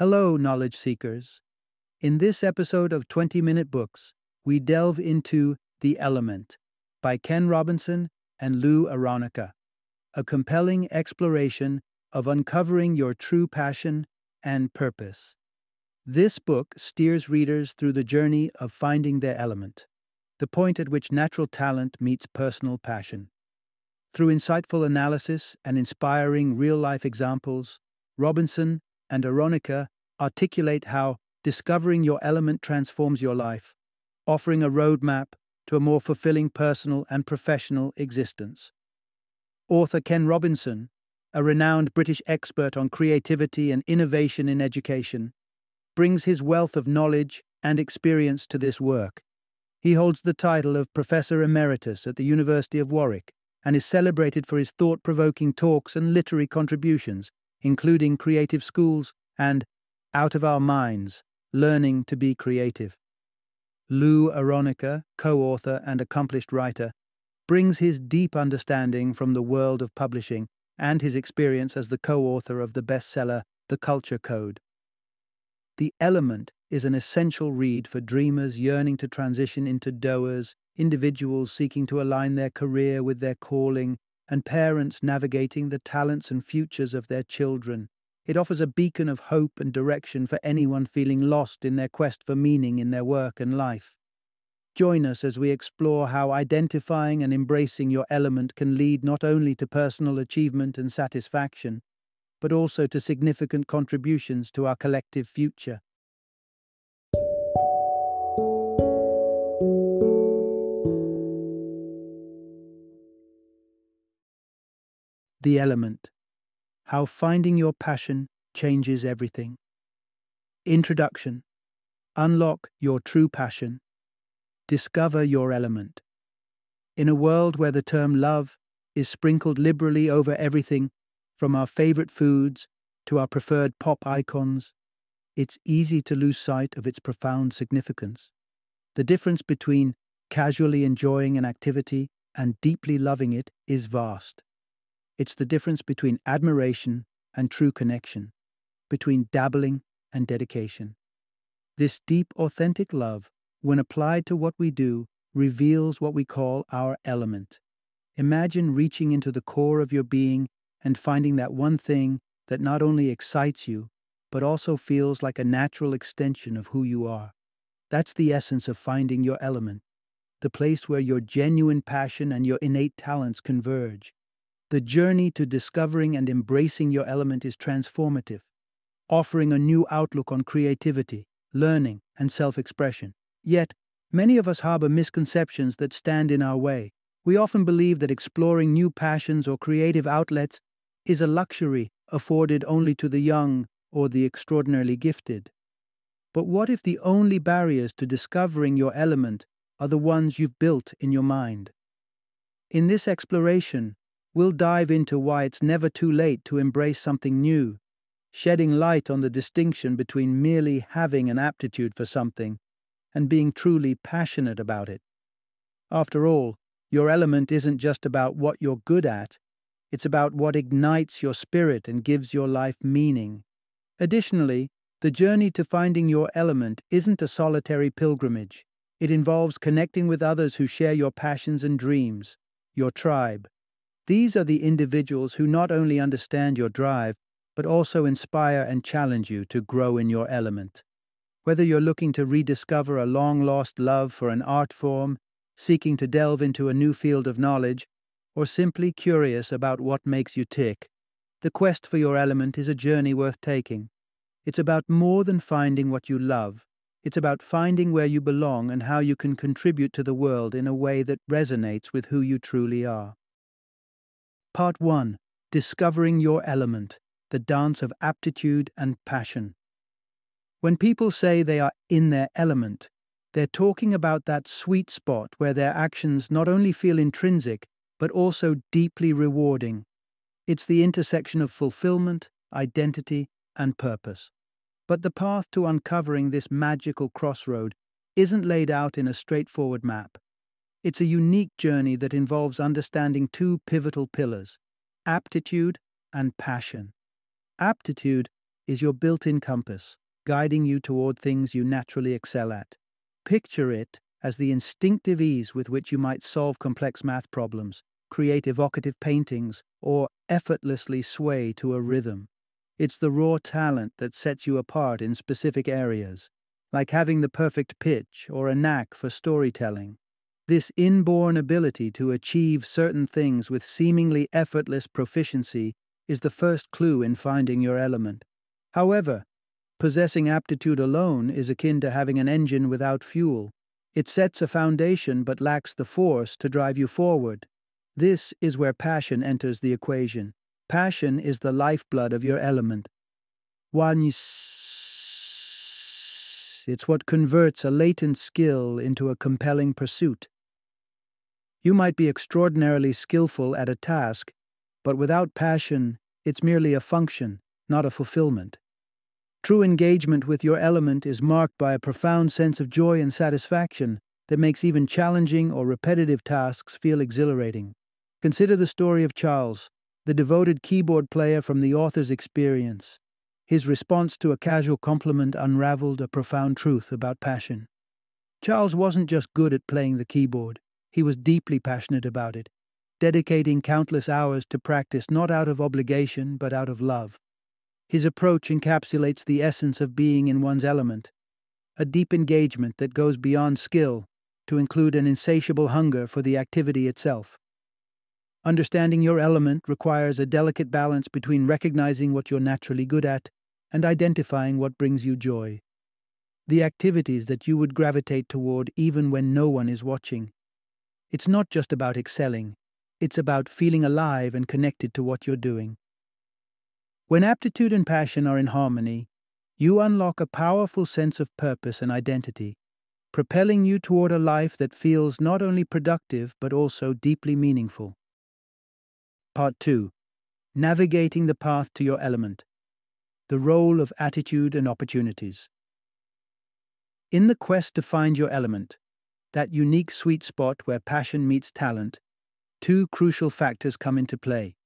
Hello, knowledge seekers. In this episode of 20 Minute Books, we delve into The Element by Ken Robinson and Lou Aronica, a compelling exploration of uncovering your true passion and purpose. This book steers readers through the journey of finding their element, the point at which natural talent meets personal passion. Through insightful analysis and inspiring real life examples, Robinson and Aronica articulate how discovering your element transforms your life, offering a roadmap to a more fulfilling personal and professional existence. Author Ken Robinson, a renowned British expert on creativity and innovation in education, brings his wealth of knowledge and experience to this work. He holds the title of Professor Emeritus at the University of Warwick and is celebrated for his thought provoking talks and literary contributions, including Creative Schools and Out of Our Minds Learning to Be Creative. Lou Aronica, co author and accomplished writer, brings his deep understanding from the world of publishing and his experience as the co author of the bestseller The Culture Code. The Element is an essential read for dreamers yearning to transition into doers, individuals seeking to align their career with their calling, and parents navigating the talents and futures of their children. It offers a beacon of hope and direction for anyone feeling lost in their quest for meaning in their work and life. Join us as we explore how identifying and embracing your element can lead not only to personal achievement and satisfaction, but also to significant contributions to our collective future. The Element How Finding Your Passion Changes Everything. Introduction Unlock Your True Passion. Discover Your Element. In a world where the term love is sprinkled liberally over everything, from our favorite foods to our preferred pop icons, it's easy to lose sight of its profound significance. The difference between casually enjoying an activity and deeply loving it is vast. It's the difference between admiration and true connection, between dabbling and dedication. This deep, authentic love, when applied to what we do, reveals what we call our element. Imagine reaching into the core of your being and finding that one thing that not only excites you, but also feels like a natural extension of who you are. That's the essence of finding your element, the place where your genuine passion and your innate talents converge. The journey to discovering and embracing your element is transformative, offering a new outlook on creativity, learning, and self expression. Yet, many of us harbor misconceptions that stand in our way. We often believe that exploring new passions or creative outlets is a luxury afforded only to the young or the extraordinarily gifted. But what if the only barriers to discovering your element are the ones you've built in your mind? In this exploration, We'll dive into why it's never too late to embrace something new, shedding light on the distinction between merely having an aptitude for something and being truly passionate about it. After all, your element isn't just about what you're good at, it's about what ignites your spirit and gives your life meaning. Additionally, the journey to finding your element isn't a solitary pilgrimage. It involves connecting with others who share your passions and dreams, your tribe. These are the individuals who not only understand your drive, but also inspire and challenge you to grow in your element. Whether you're looking to rediscover a long lost love for an art form, seeking to delve into a new field of knowledge, or simply curious about what makes you tick, the quest for your element is a journey worth taking. It's about more than finding what you love. It's about finding where you belong and how you can contribute to the world in a way that resonates with who you truly are. Part 1 Discovering Your Element The Dance of Aptitude and Passion. When people say they are in their element, they're talking about that sweet spot where their actions not only feel intrinsic, but also deeply rewarding. It's the intersection of fulfillment, identity, and purpose. But the path to uncovering this magical crossroad isn't laid out in a straightforward map. It's a unique journey that involves understanding two pivotal pillars aptitude and passion. Aptitude is your built in compass, guiding you toward things you naturally excel at. Picture it as the instinctive ease with which you might solve complex math problems, create evocative paintings, or effortlessly sway to a rhythm. It's the raw talent that sets you apart in specific areas, like having the perfect pitch or a knack for storytelling. This inborn ability to achieve certain things with seemingly effortless proficiency is the first clue in finding your element. However, possessing aptitude alone is akin to having an engine without fuel. It sets a foundation but lacks the force to drive you forward. This is where passion enters the equation. Passion is the lifeblood of your element. It's what converts a latent skill into a compelling pursuit. You might be extraordinarily skillful at a task, but without passion, it's merely a function, not a fulfillment. True engagement with your element is marked by a profound sense of joy and satisfaction that makes even challenging or repetitive tasks feel exhilarating. Consider the story of Charles, the devoted keyboard player from the author's experience. His response to a casual compliment unraveled a profound truth about passion. Charles wasn't just good at playing the keyboard, he was deeply passionate about it, dedicating countless hours to practice not out of obligation but out of love. His approach encapsulates the essence of being in one's element, a deep engagement that goes beyond skill to include an insatiable hunger for the activity itself. Understanding your element requires a delicate balance between recognizing what you're naturally good at and identifying what brings you joy. The activities that you would gravitate toward even when no one is watching. It's not just about excelling, it's about feeling alive and connected to what you're doing. When aptitude and passion are in harmony, you unlock a powerful sense of purpose and identity, propelling you toward a life that feels not only productive but also deeply meaningful. Part 2 Navigating the Path to Your Element The Role of Attitude and Opportunities. In the quest to find your element, that unique sweet spot where passion meets talent, two crucial factors come into play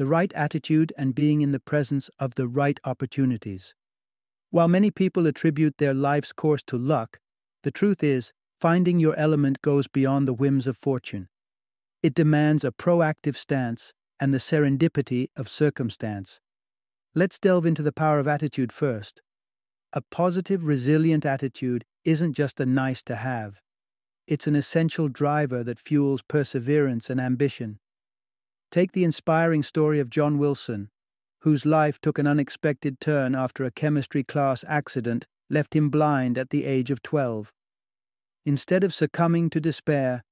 the right attitude, and being in the presence of the right opportunities. While many people attribute their life's course to luck, the truth is, finding your element goes beyond the whims of fortune. It demands a proactive stance and the serendipity of circumstance. Let's delve into the power of attitude first. A positive, resilient attitude isn't just a nice to have, it's an essential driver that fuels perseverance and ambition. Take the inspiring story of John Wilson, whose life took an unexpected turn after a chemistry class accident left him blind at the age of 12. Instead of succumbing to despair,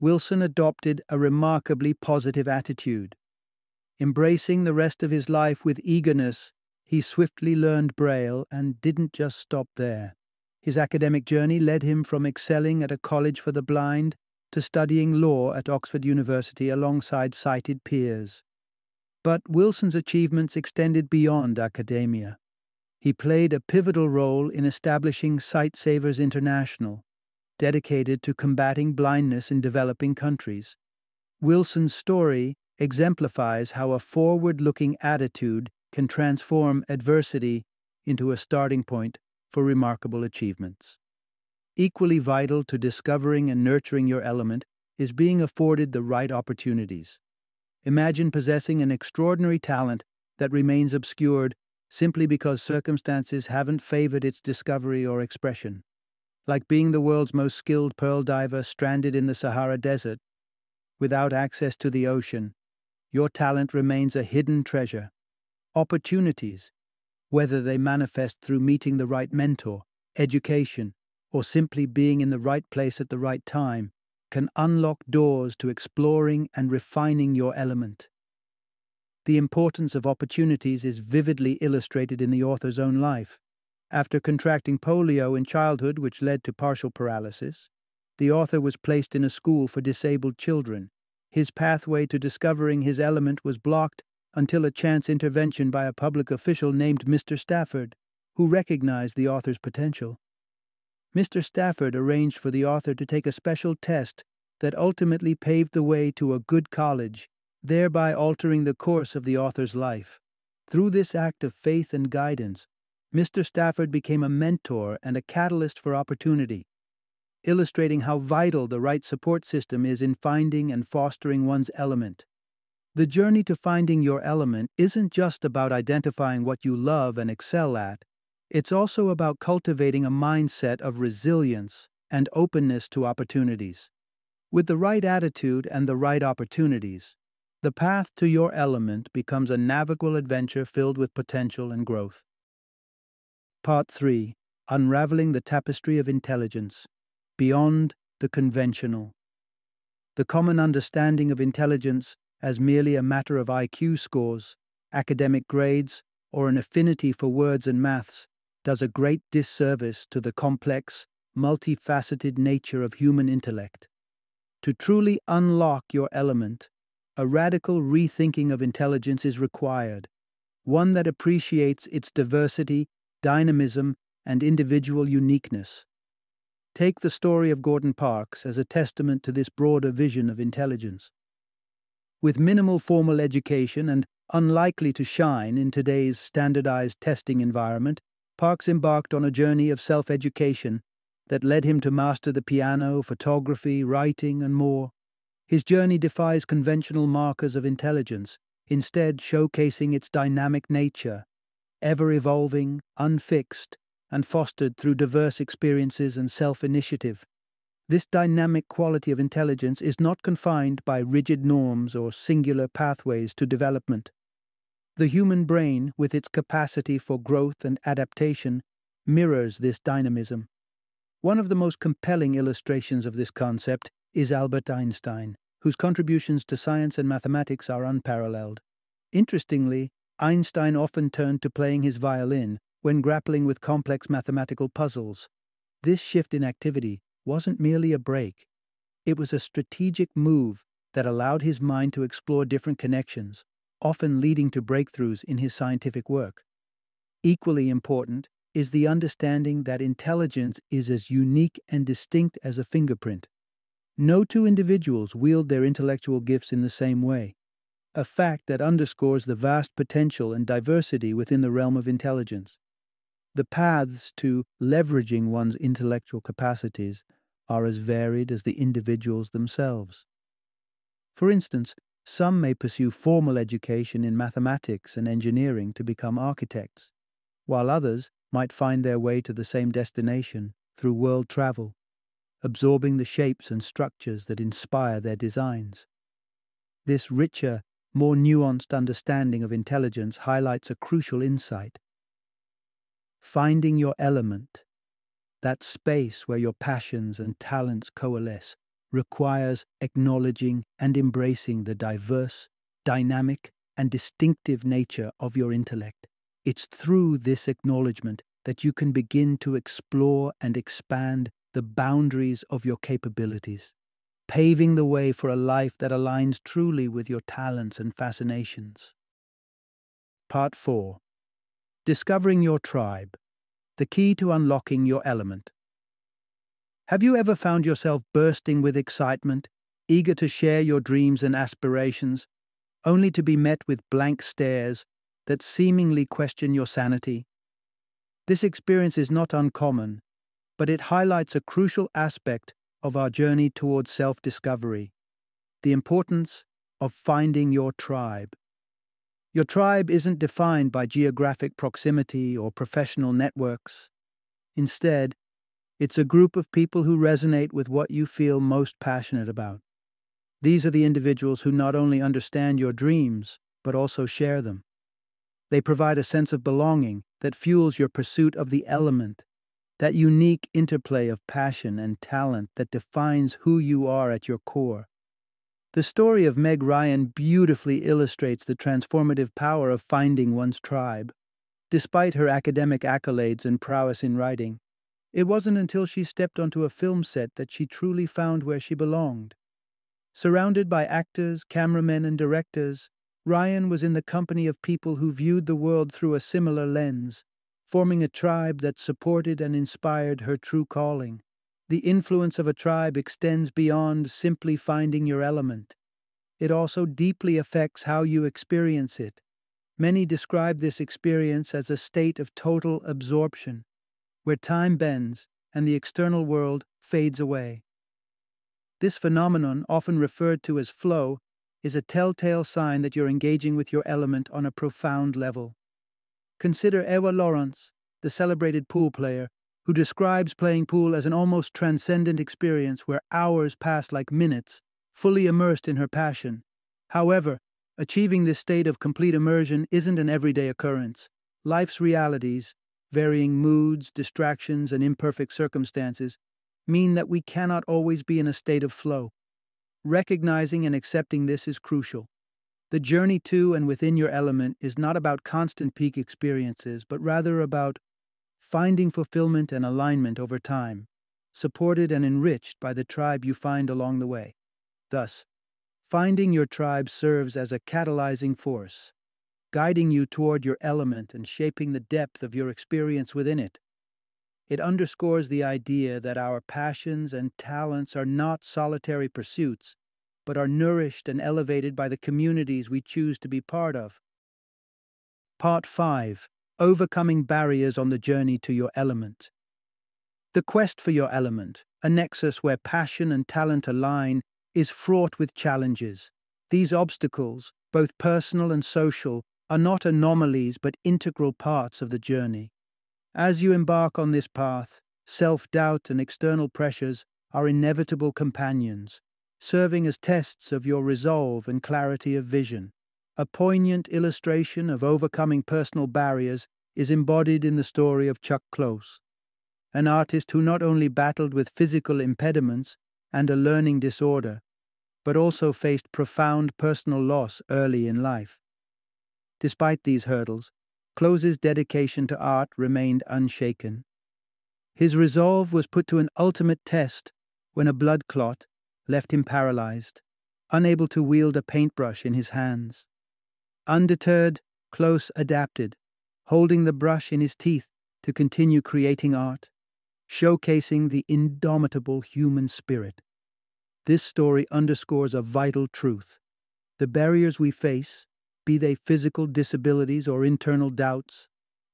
Wilson adopted a remarkably positive attitude. Embracing the rest of his life with eagerness, he swiftly learned Braille and didn't just stop there. His academic journey led him from excelling at a college for the blind to studying law at Oxford University alongside sighted peers. But Wilson's achievements extended beyond academia. He played a pivotal role in establishing Sightsavers International, dedicated to combating blindness in developing countries. Wilson's story exemplifies how a forward looking attitude can transform adversity into a starting point for remarkable achievements. Equally vital to discovering and nurturing your element is being afforded the right opportunities. Imagine possessing an extraordinary talent that remains obscured simply because circumstances haven't favored its discovery or expression. Like being the world's most skilled pearl diver stranded in the Sahara Desert. Without access to the ocean, your talent remains a hidden treasure. Opportunities, whether they manifest through meeting the right mentor, education, or simply being in the right place at the right time, can unlock doors to exploring and refining your element. The importance of opportunities is vividly illustrated in the author's own life. After contracting polio in childhood, which led to partial paralysis, the author was placed in a school for disabled children. His pathway to discovering his element was blocked until a chance intervention by a public official named Mr. Stafford, who recognized the author's potential. Mr. Stafford arranged for the author to take a special test that ultimately paved the way to a good college, thereby altering the course of the author's life. Through this act of faith and guidance, Mr. Stafford became a mentor and a catalyst for opportunity, illustrating how vital the right support system is in finding and fostering one's element. The journey to finding your element isn't just about identifying what you love and excel at, it's also about cultivating a mindset of resilience and openness to opportunities. With the right attitude and the right opportunities, the path to your element becomes a navigable adventure filled with potential and growth. Part 3 Unraveling the Tapestry of Intelligence Beyond the Conventional. The common understanding of intelligence as merely a matter of IQ scores, academic grades, or an affinity for words and maths does a great disservice to the complex, multifaceted nature of human intellect. To truly unlock your element, a radical rethinking of intelligence is required, one that appreciates its diversity dynamism, and individual uniqueness. Take the story of Gordon Parks as a testament to this broader vision of intelligence. With minimal formal education and unlikely to shine in today's standardized testing environment, Parks embarked on a journey of self education that led him to master the piano, photography, writing, and more. His journey defies conventional markers of intelligence, instead, showcasing its dynamic nature ever evolving, unfixed, and fostered through diverse experiences and self initiative. This dynamic quality of intelligence is not confined by rigid norms or singular pathways to development. The human brain, with its capacity for growth and adaptation, mirrors this dynamism. One of the most compelling illustrations of this concept is Albert Einstein, whose contributions to science and mathematics are unparalleled. Interestingly, Einstein often turned to playing his violin when grappling with complex mathematical puzzles. This shift in activity wasn't merely a break, it was a strategic move that allowed his mind to explore different connections, often leading to breakthroughs in his scientific work. Equally important is the understanding that intelligence is as unique and distinct as a fingerprint. No two individuals wield their intellectual gifts in the same way a fact that underscores the vast potential and diversity within the realm of intelligence. The paths to leveraging one's intellectual capacities are as varied as the individuals themselves. For instance, some may pursue formal education in mathematics and engineering to become architects, while others might find their way to the same destination through world travel, absorbing the shapes and structures that inspire their designs. This richer more nuanced understanding of intelligence highlights a crucial insight. Finding your element, that space where your passions and talents coalesce, requires acknowledging and embracing the diverse, dynamic, and distinctive nature of your intellect. It's through this acknowledgement that you can begin to explore and expand the boundaries of your capabilities paving the way for a life that aligns truly with your talents and fascinations. Part 4 Discovering Your Tribe The Key to Unlocking Your Element. Have you ever found yourself bursting with excitement, eager to share your dreams and aspirations, only to be met with blank stares that seemingly question your sanity? This experience is not uncommon, but it highlights a crucial aspect of our journey towards self discovery, the importance of finding your tribe. Your tribe isn't defined by geographic proximity or professional networks. Instead, it's a group of people who resonate with what you feel most passionate about. These are the individuals who not only understand your dreams, but also share them. They provide a sense of belonging that fuels your pursuit of the element that unique interplay of passion and talent that defines who you are at your core. The story of Meg Ryan beautifully illustrates the transformative power of finding one's tribe. Despite her academic accolades and prowess in writing, it wasn't until she stepped onto a film set that she truly found where she belonged. Surrounded by actors, cameramen, and directors, Ryan was in the company of people who viewed the world through a similar lens, forming a tribe that supported and inspired her true calling. The influence of a tribe extends beyond simply finding your element. It also deeply affects how you experience it. Many describe this experience as a state of total absorption, where time bends and the external world fades away. This phenomenon, often referred to as flow, is a telltale sign that you're engaging with your element on a profound level. Consider Ewa Laurance, the celebrated pool player, who describes playing pool as an almost transcendent experience where hours pass like minutes, fully immersed in her passion. However, achieving this state of complete immersion isn't an everyday occurrence. Life's realities, varying moods, distractions, and imperfect circumstances, mean that we cannot always be in a state of flow. Recognizing and accepting this is crucial. The journey to and within your element is not about constant peak experiences, but rather about finding fulfillment and alignment over time, supported and enriched by the tribe you find along the way. Thus, finding your tribe serves as a catalyzing force, guiding you toward your element and shaping the depth of your experience within it. It underscores the idea that our passions and talents are not solitary pursuits, but are nourished and elevated by the communities we choose to be part of. Part 5 Overcoming barriers on the journey to your element. The quest for your element, a nexus where passion and talent align, is fraught with challenges. These obstacles, both personal and social, are not anomalies but integral parts of the journey. As you embark on this path, self doubt and external pressures are inevitable companions, serving as tests of your resolve and clarity of vision. A poignant illustration of overcoming personal barriers is embodied in the story of Chuck Close, an artist who not only battled with physical impediments and a learning disorder, but also faced profound personal loss early in life. Despite these hurdles, Close's dedication to art remained unshaken. His resolve was put to an ultimate test when a blood clot left him paralyzed, unable to wield a paintbrush in his hands. Undeterred, Close adapted, holding the brush in his teeth to continue creating art, showcasing the indomitable human spirit. This story underscores a vital truth. The barriers we face, be they physical disabilities or internal doubts,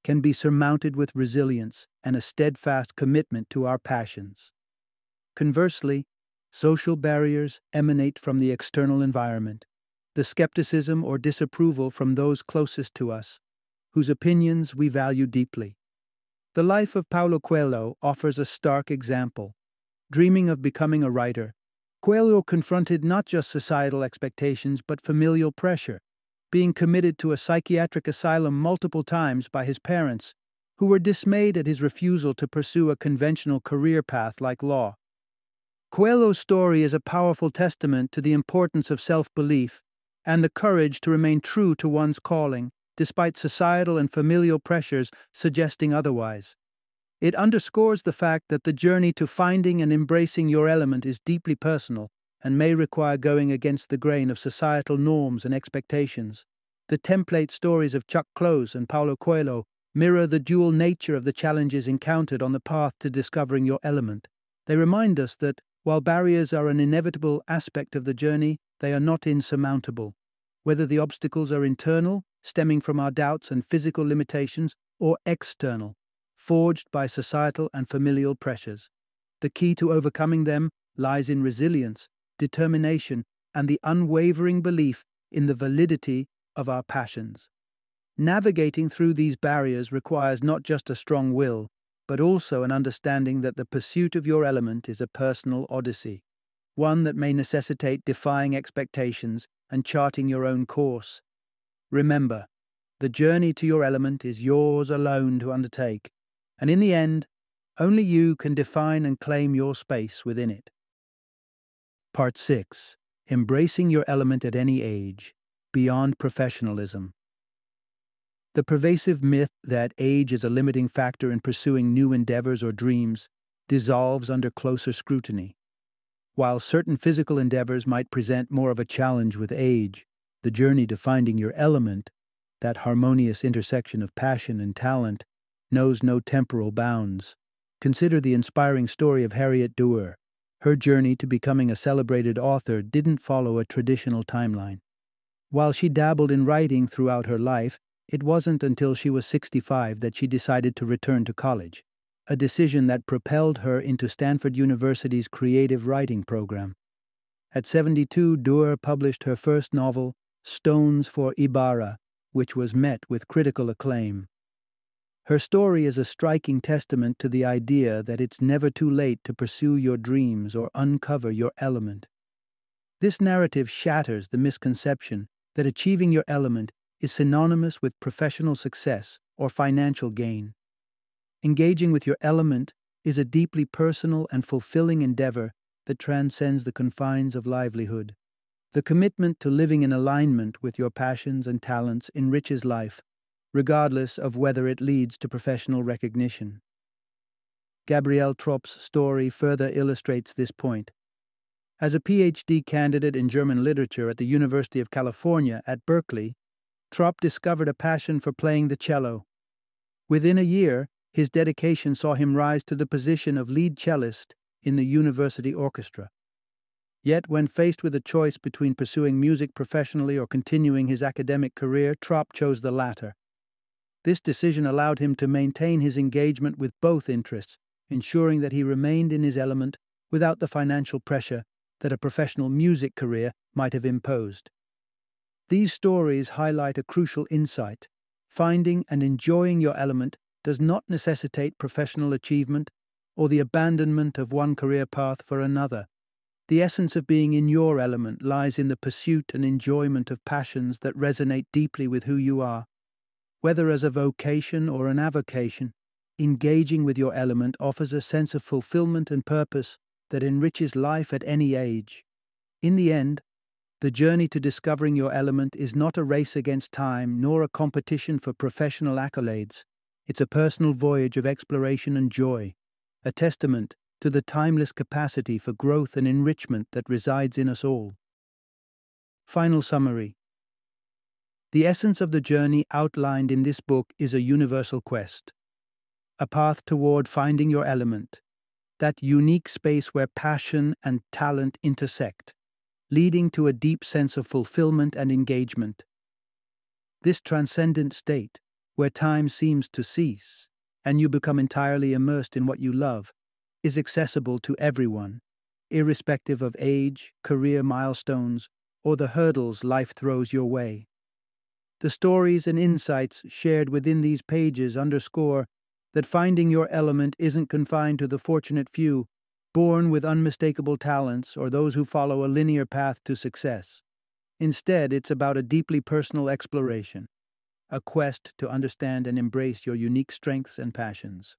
can be surmounted with resilience and a steadfast commitment to our passions. Conversely, social barriers emanate from the external environment, the skepticism or disapproval from those closest to us, whose opinions we value deeply. The life of Paulo Coelho offers a stark example. Dreaming of becoming a writer, Coelho confronted not just societal expectations but familial pressure, being committed to a psychiatric asylum multiple times by his parents, who were dismayed at his refusal to pursue a conventional career path like law. Coelho's story is a powerful testament to the importance of self belief and the courage to remain true to one's calling, despite societal and familial pressures suggesting otherwise. It underscores the fact that the journey to finding and embracing your element is deeply personal and may require going against the grain of societal norms and expectations. The template stories of Chuck Close and Paulo Coelho mirror the dual nature of the challenges encountered on the path to discovering your element. They remind us that, while barriers are an inevitable aspect of the journey, they are not insurmountable. Whether the obstacles are internal, stemming from our doubts and physical limitations, or external, forged by societal and familial pressures. The key to overcoming them lies in resilience, determination, and the unwavering belief in the validity of our passions. Navigating through these barriers requires not just a strong will, but also an understanding that the pursuit of your element is a personal odyssey, one that may necessitate defying expectations and charting your own course. Remember, the journey to your element is yours alone to undertake, and in the end, only you can define and claim your space within it. Part 6 Embracing Your Element at Any Age Beyond Professionalism. The pervasive myth that age is a limiting factor in pursuing new endeavors or dreams dissolves under closer scrutiny. While certain physical endeavors might present more of a challenge with age, the journey to finding your element, that harmonious intersection of passion and talent, knows no temporal bounds. Consider the inspiring story of Harriet Doerr. Her journey to becoming a celebrated author didn't follow a traditional timeline. While she dabbled in writing throughout her life, It wasn't until she was 65 that she decided to return to college, a decision that propelled her into Stanford University's creative writing program. At 72, Doerr published her first novel, Stones for Ibarra, which was met with critical acclaim. Her story is a striking testament to the idea that it's never too late to pursue your dreams or uncover your element. This narrative shatters the misconception that achieving your element is synonymous with professional success or financial gain. Engaging with your element is a deeply personal and fulfilling endeavor that transcends the confines of livelihood. The commitment to living in alignment with your passions and talents enriches life, regardless of whether it leads to professional recognition. Gabriel Trop's story further illustrates this point. As a PhD candidate in German literature at the University of California at Berkeley, Trop discovered a passion for playing the cello. Within a year, his dedication saw him rise to the position of lead cellist in the university orchestra. Yet, when faced with a choice between pursuing music professionally or continuing his academic career, Trop chose the latter. This decision allowed him to maintain his engagement with both interests, ensuring that he remained in his element without the financial pressure that a professional music career might have imposed. These stories highlight a crucial insight. Finding and enjoying your element does not necessitate professional achievement or the abandonment of one career path for another. The essence of being in your element lies in the pursuit and enjoyment of passions that resonate deeply with who you are. Whether as a vocation or an avocation, engaging with your element offers a sense of fulfillment and purpose that enriches life at any age. In the end, the journey to discovering your element is not a race against time nor a competition for professional accolades. It's a personal voyage of exploration and joy, a testament to the timeless capacity for growth and enrichment that resides in us all. Final summary The essence of the journey outlined in this book is a universal quest, a path toward finding your element, that unique space where passion and talent intersect leading to a deep sense of fulfillment and engagement. This transcendent state, where time seems to cease, and you become entirely immersed in what you love, is accessible to everyone, irrespective of age, career milestones, or the hurdles life throws your way. The stories and insights shared within these pages underscore that finding your element isn't confined to the fortunate few born with unmistakable talents or those who follow a linear path to success. Instead, it's about a deeply personal exploration, a quest to understand and embrace your unique strengths and passions.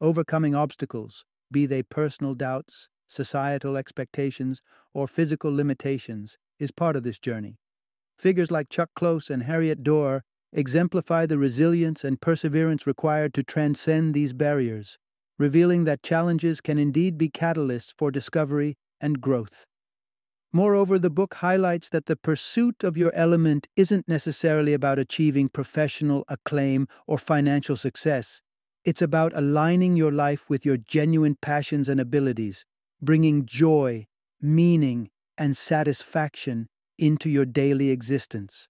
Overcoming obstacles, be they personal doubts, societal expectations, or physical limitations, is part of this journey. Figures like Chuck Close and Harriet Doerr exemplify the resilience and perseverance required to transcend these barriers revealing that challenges can indeed be catalysts for discovery and growth. Moreover, the book highlights that the pursuit of your element isn't necessarily about achieving professional acclaim or financial success. It's about aligning your life with your genuine passions and abilities, bringing joy, meaning, and satisfaction into your daily existence.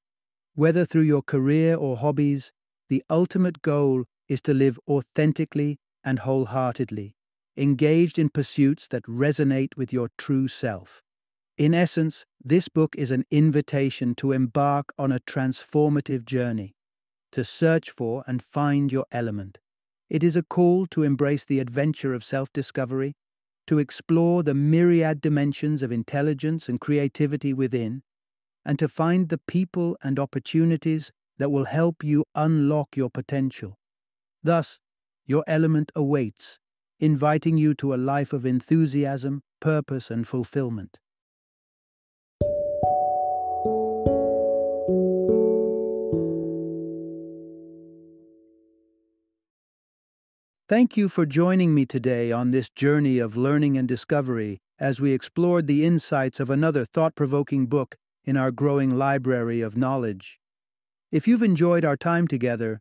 Whether through your career or hobbies, the ultimate goal is to live authentically and wholeheartedly, engaged in pursuits that resonate with your true self. In essence, this book is an invitation to embark on a transformative journey, to search for and find your element. It is a call to embrace the adventure of self discovery, to explore the myriad dimensions of intelligence and creativity within, and to find the people and opportunities that will help you unlock your potential. Thus, your element awaits, inviting you to a life of enthusiasm, purpose, and fulfillment. Thank you for joining me today on this journey of learning and discovery as we explored the insights of another thought provoking book in our growing library of knowledge. If you've enjoyed our time together,